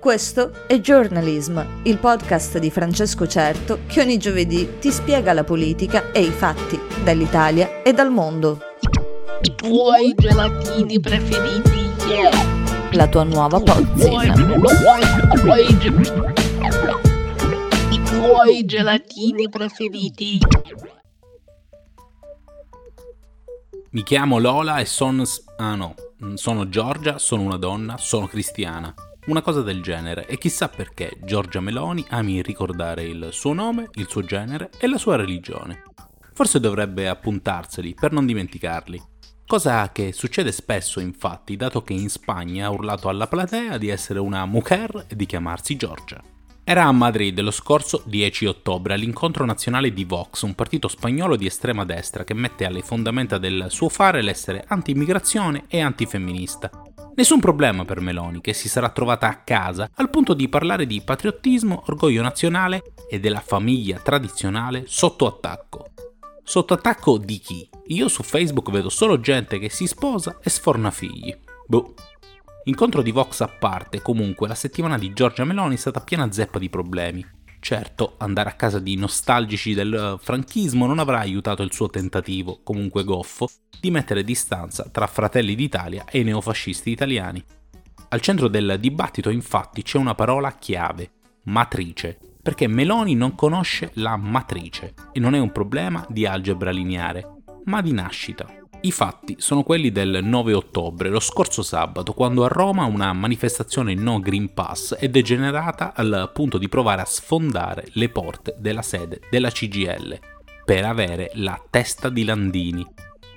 Questo è Journalism, il podcast di Francesco Certo che ogni giovedì ti spiega la politica e i fatti dall'Italia e dal mondo. I tuoi gelatini preferiti, yeah. La tua nuova pozzina. I tuoi gelatini preferiti. Mi chiamo Lola e sono... Ah no, sono Giorgia, sono una donna, sono cristiana una cosa del genere e chissà perché Giorgia Meloni ami ricordare il suo nome, il suo genere e la sua religione. Forse dovrebbe appuntarseli per non dimenticarli. Cosa che succede spesso infatti, dato che in Spagna ha urlato alla platea di essere una mujer e di chiamarsi Giorgia. Era a Madrid lo scorso 10 ottobre all'incontro nazionale di Vox, un partito spagnolo di estrema destra che mette alle fondamenta del suo fare l'essere anti-immigrazione e antifemminista, Nessun problema per Meloni, che si sarà trovata a casa al punto di parlare di patriottismo, orgoglio nazionale e della famiglia tradizionale sotto attacco. Sotto attacco di chi? Io su Facebook vedo solo gente che si sposa e sforna figli. Boh. Incontro di Vox a parte, comunque, la settimana di Giorgia Meloni è stata piena zeppa di problemi. Certo, andare a casa di nostalgici del eh, franchismo non avrà aiutato il suo tentativo, comunque goffo, di mettere distanza tra Fratelli d'Italia e i neofascisti italiani. Al centro del dibattito infatti c'è una parola chiave, matrice, perché Meloni non conosce la matrice e non è un problema di algebra lineare, ma di nascita. I fatti sono quelli del 9 ottobre, lo scorso sabato, quando a Roma una manifestazione no Green Pass è degenerata al punto di provare a sfondare le porte della sede della CGL per avere la testa di Landini,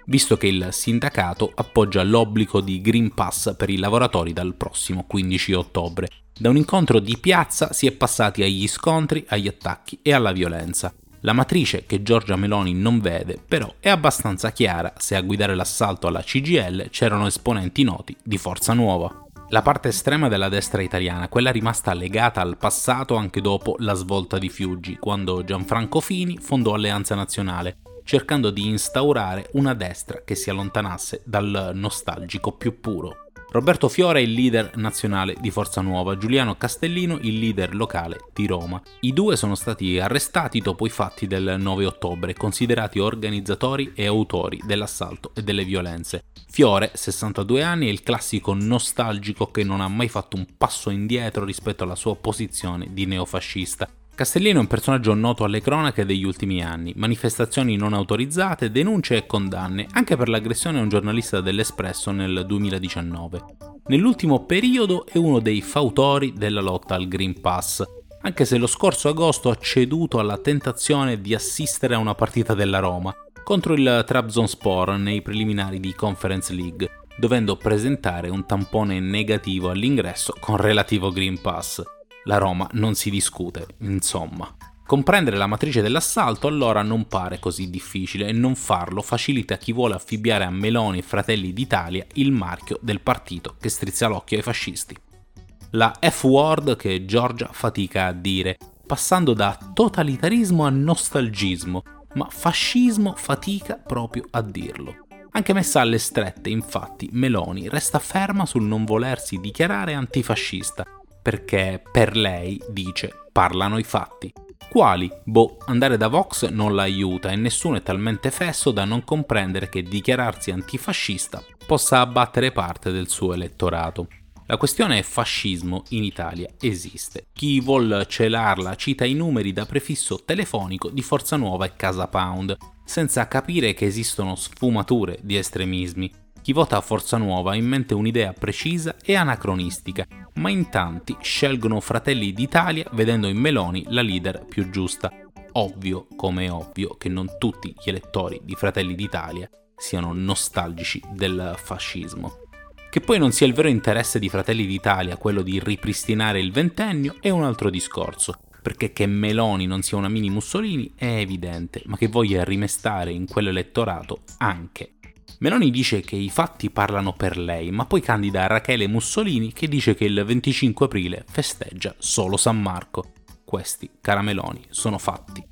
visto che il sindacato appoggia l'obbligo di Green Pass per i lavoratori dal prossimo 15 ottobre. Da un incontro di piazza si è passati agli scontri, agli attacchi e alla violenza. La matrice che Giorgia Meloni non vede, però, è abbastanza chiara se a guidare l'assalto alla CGL c'erano esponenti noti di Forza Nuova. La parte estrema della destra italiana, quella rimasta legata al passato anche dopo la svolta di Fiuggi, quando Gianfranco Fini fondò Alleanza Nazionale, cercando di instaurare una destra che si allontanasse dal nostalgico più puro. Roberto Fiore è il leader nazionale di Forza Nuova, Giuliano Castellino il leader locale di Roma. I due sono stati arrestati dopo i fatti del 9 ottobre, considerati organizzatori e autori dell'assalto e delle violenze. Fiore, 62 anni, è il classico nostalgico che non ha mai fatto un passo indietro rispetto alla sua posizione di neofascista Castellino è un personaggio noto alle cronache degli ultimi anni, manifestazioni non autorizzate, denunce e condanne, anche per l'aggressione a un giornalista dell'Espresso nel 2019. Nell'ultimo periodo è uno dei fautori della lotta al Green Pass, anche se lo scorso agosto ha ceduto alla tentazione di assistere a una partita della Roma contro il Trabzonspor nei preliminari di Conference League, dovendo presentare un tampone negativo all'ingresso con relativo Green Pass. La Roma non si discute, insomma. Comprendere la matrice dell'assalto allora non pare così difficile e non farlo facilita chi vuole affibbiare a Meloni e Fratelli d'Italia il marchio del partito che strizza l'occhio ai fascisti. La F-word che Giorgia fatica a dire, passando da totalitarismo a nostalgismo, ma fascismo fatica proprio a dirlo. Anche messa alle strette, infatti, Meloni resta ferma sul non volersi dichiarare antifascista perché per lei, dice, parlano i fatti. Quali? Boh, andare da Vox non la aiuta e nessuno è talmente fesso da non comprendere che dichiararsi antifascista possa abbattere parte del suo elettorato. La questione fascismo in Italia esiste. Chi vuol celarla cita i numeri da prefisso telefonico di Forza Nuova e Casa Pound, senza capire che esistono sfumature di estremismi chi vota a Forza Nuova ha in mente un'idea precisa e anacronistica, ma in tanti scelgono Fratelli d'Italia vedendo in Meloni la leader più giusta. Ovvio, come è ovvio, che non tutti gli elettori di Fratelli d'Italia siano nostalgici del fascismo. Che poi non sia il vero interesse di Fratelli d'Italia quello di ripristinare il ventennio è un altro discorso, perché che Meloni non sia una mini Mussolini è evidente, ma che voglia rimestare in quell'elettorato anche Meloni dice che i fatti parlano per lei, ma poi candida Rachele Mussolini che dice che il 25 aprile festeggia solo San Marco. Questi, cara Meloni, sono fatti.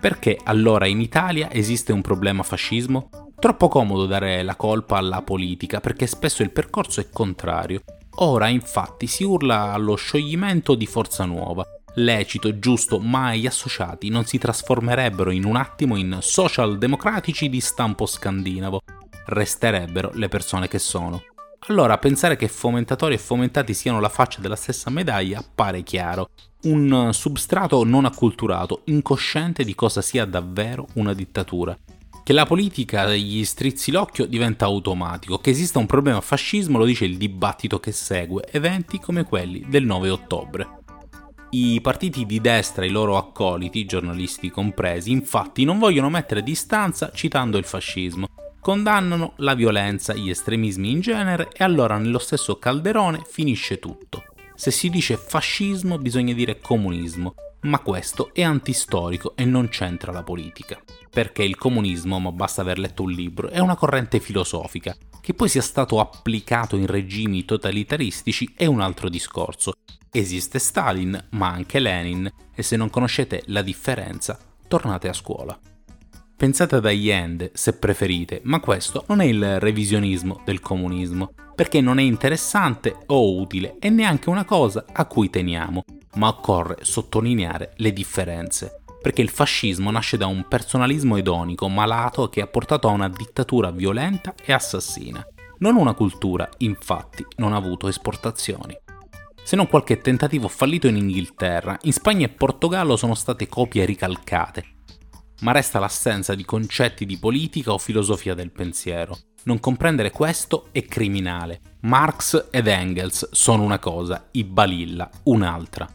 Perché allora in Italia esiste un problema fascismo? Troppo comodo dare la colpa alla politica perché spesso il percorso è contrario. Ora infatti si urla allo scioglimento di Forza Nuova. Lecito, giusto, ma gli associati non si trasformerebbero in un attimo in social democratici di stampo scandinavo. Resterebbero le persone che sono. Allora pensare che fomentatori e fomentati siano la faccia della stessa medaglia appare chiaro. Un substrato non acculturato, incosciente di cosa sia davvero una dittatura. Che la politica gli strizzi l'occhio diventa automatico, che esista un problema fascismo lo dice il dibattito che segue, eventi come quelli del 9 ottobre. I partiti di destra e i loro accoliti, giornalisti compresi, infatti non vogliono mettere distanza citando il fascismo, condannano la violenza, gli estremismi in genere e allora nello stesso calderone finisce tutto. Se si dice fascismo bisogna dire comunismo, ma questo è antistorico e non c'entra la politica. Perché il comunismo, ma basta aver letto un libro, è una corrente filosofica. Che poi sia stato applicato in regimi totalitaristici è un altro discorso. Esiste Stalin, ma anche Lenin, e se non conoscete la differenza, tornate a scuola. Pensate ad Allende, se preferite, ma questo non è il revisionismo del comunismo, perché non è interessante o utile e neanche una cosa a cui teniamo, ma occorre sottolineare le differenze, perché il fascismo nasce da un personalismo edonico malato che ha portato a una dittatura violenta e assassina. Non una cultura, infatti, non ha avuto esportazioni. Se non qualche tentativo fallito in Inghilterra, in Spagna e Portogallo sono state copie ricalcate, ma resta l'assenza di concetti di politica o filosofia del pensiero. Non comprendere questo è criminale. Marx ed Engels sono una cosa, i Balilla un'altra.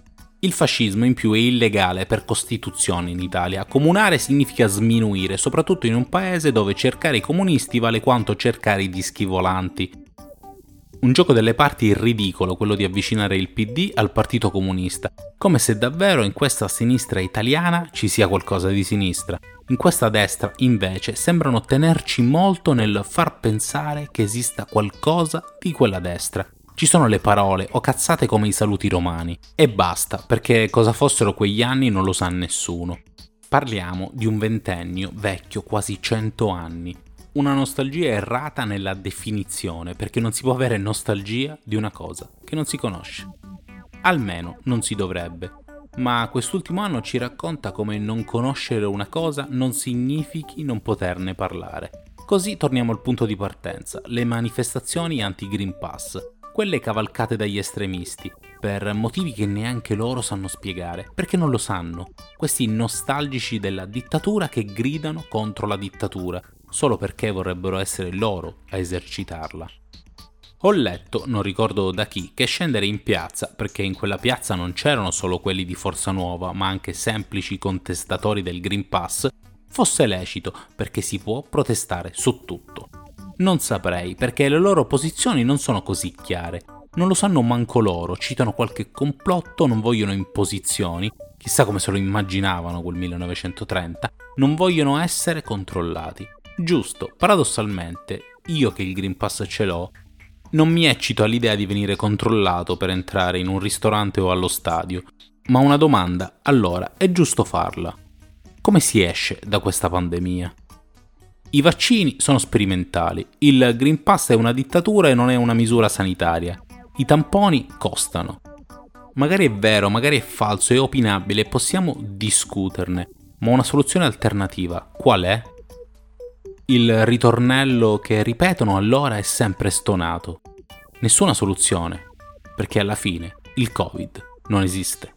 Il fascismo in più è illegale per Costituzione in Italia. Comunare significa sminuire, soprattutto in un paese dove cercare i comunisti vale quanto cercare i dischi volanti. Un gioco delle parti ridicolo quello di avvicinare il PD al Partito Comunista, come se davvero in questa sinistra italiana ci sia qualcosa di sinistra. In questa destra, invece, sembrano tenerci molto nel far pensare che esista qualcosa di quella destra. Ci sono le parole o cazzate come i saluti romani. E basta, perché cosa fossero quegli anni non lo sa nessuno. Parliamo di un ventennio vecchio quasi cento anni. Una nostalgia errata nella definizione, perché non si può avere nostalgia di una cosa che non si conosce. Almeno non si dovrebbe. Ma quest'ultimo anno ci racconta come non conoscere una cosa non significhi non poterne parlare. Così torniamo al punto di partenza, le manifestazioni anti-Green Pass quelle cavalcate dagli estremisti, per motivi che neanche loro sanno spiegare, perché non lo sanno, questi nostalgici della dittatura che gridano contro la dittatura, solo perché vorrebbero essere loro a esercitarla. Ho letto, non ricordo da chi, che scendere in piazza, perché in quella piazza non c'erano solo quelli di Forza Nuova, ma anche semplici contestatori del Green Pass, fosse lecito, perché si può protestare su tutto. Non saprei, perché le loro posizioni non sono così chiare. Non lo sanno manco loro, citano qualche complotto, non vogliono imposizioni, chissà come se lo immaginavano quel 1930, non vogliono essere controllati. Giusto, paradossalmente, io che il Green Pass ce l'ho, non mi eccito all'idea di venire controllato per entrare in un ristorante o allo stadio, ma una domanda, allora, è giusto farla. Come si esce da questa pandemia? I vaccini sono sperimentali, il Green Pass è una dittatura e non è una misura sanitaria. I tamponi costano. Magari è vero, magari è falso, è opinabile, possiamo discuterne, ma una soluzione alternativa qual è? Il ritornello che ripetono allora è sempre stonato. Nessuna soluzione, perché alla fine il Covid non esiste.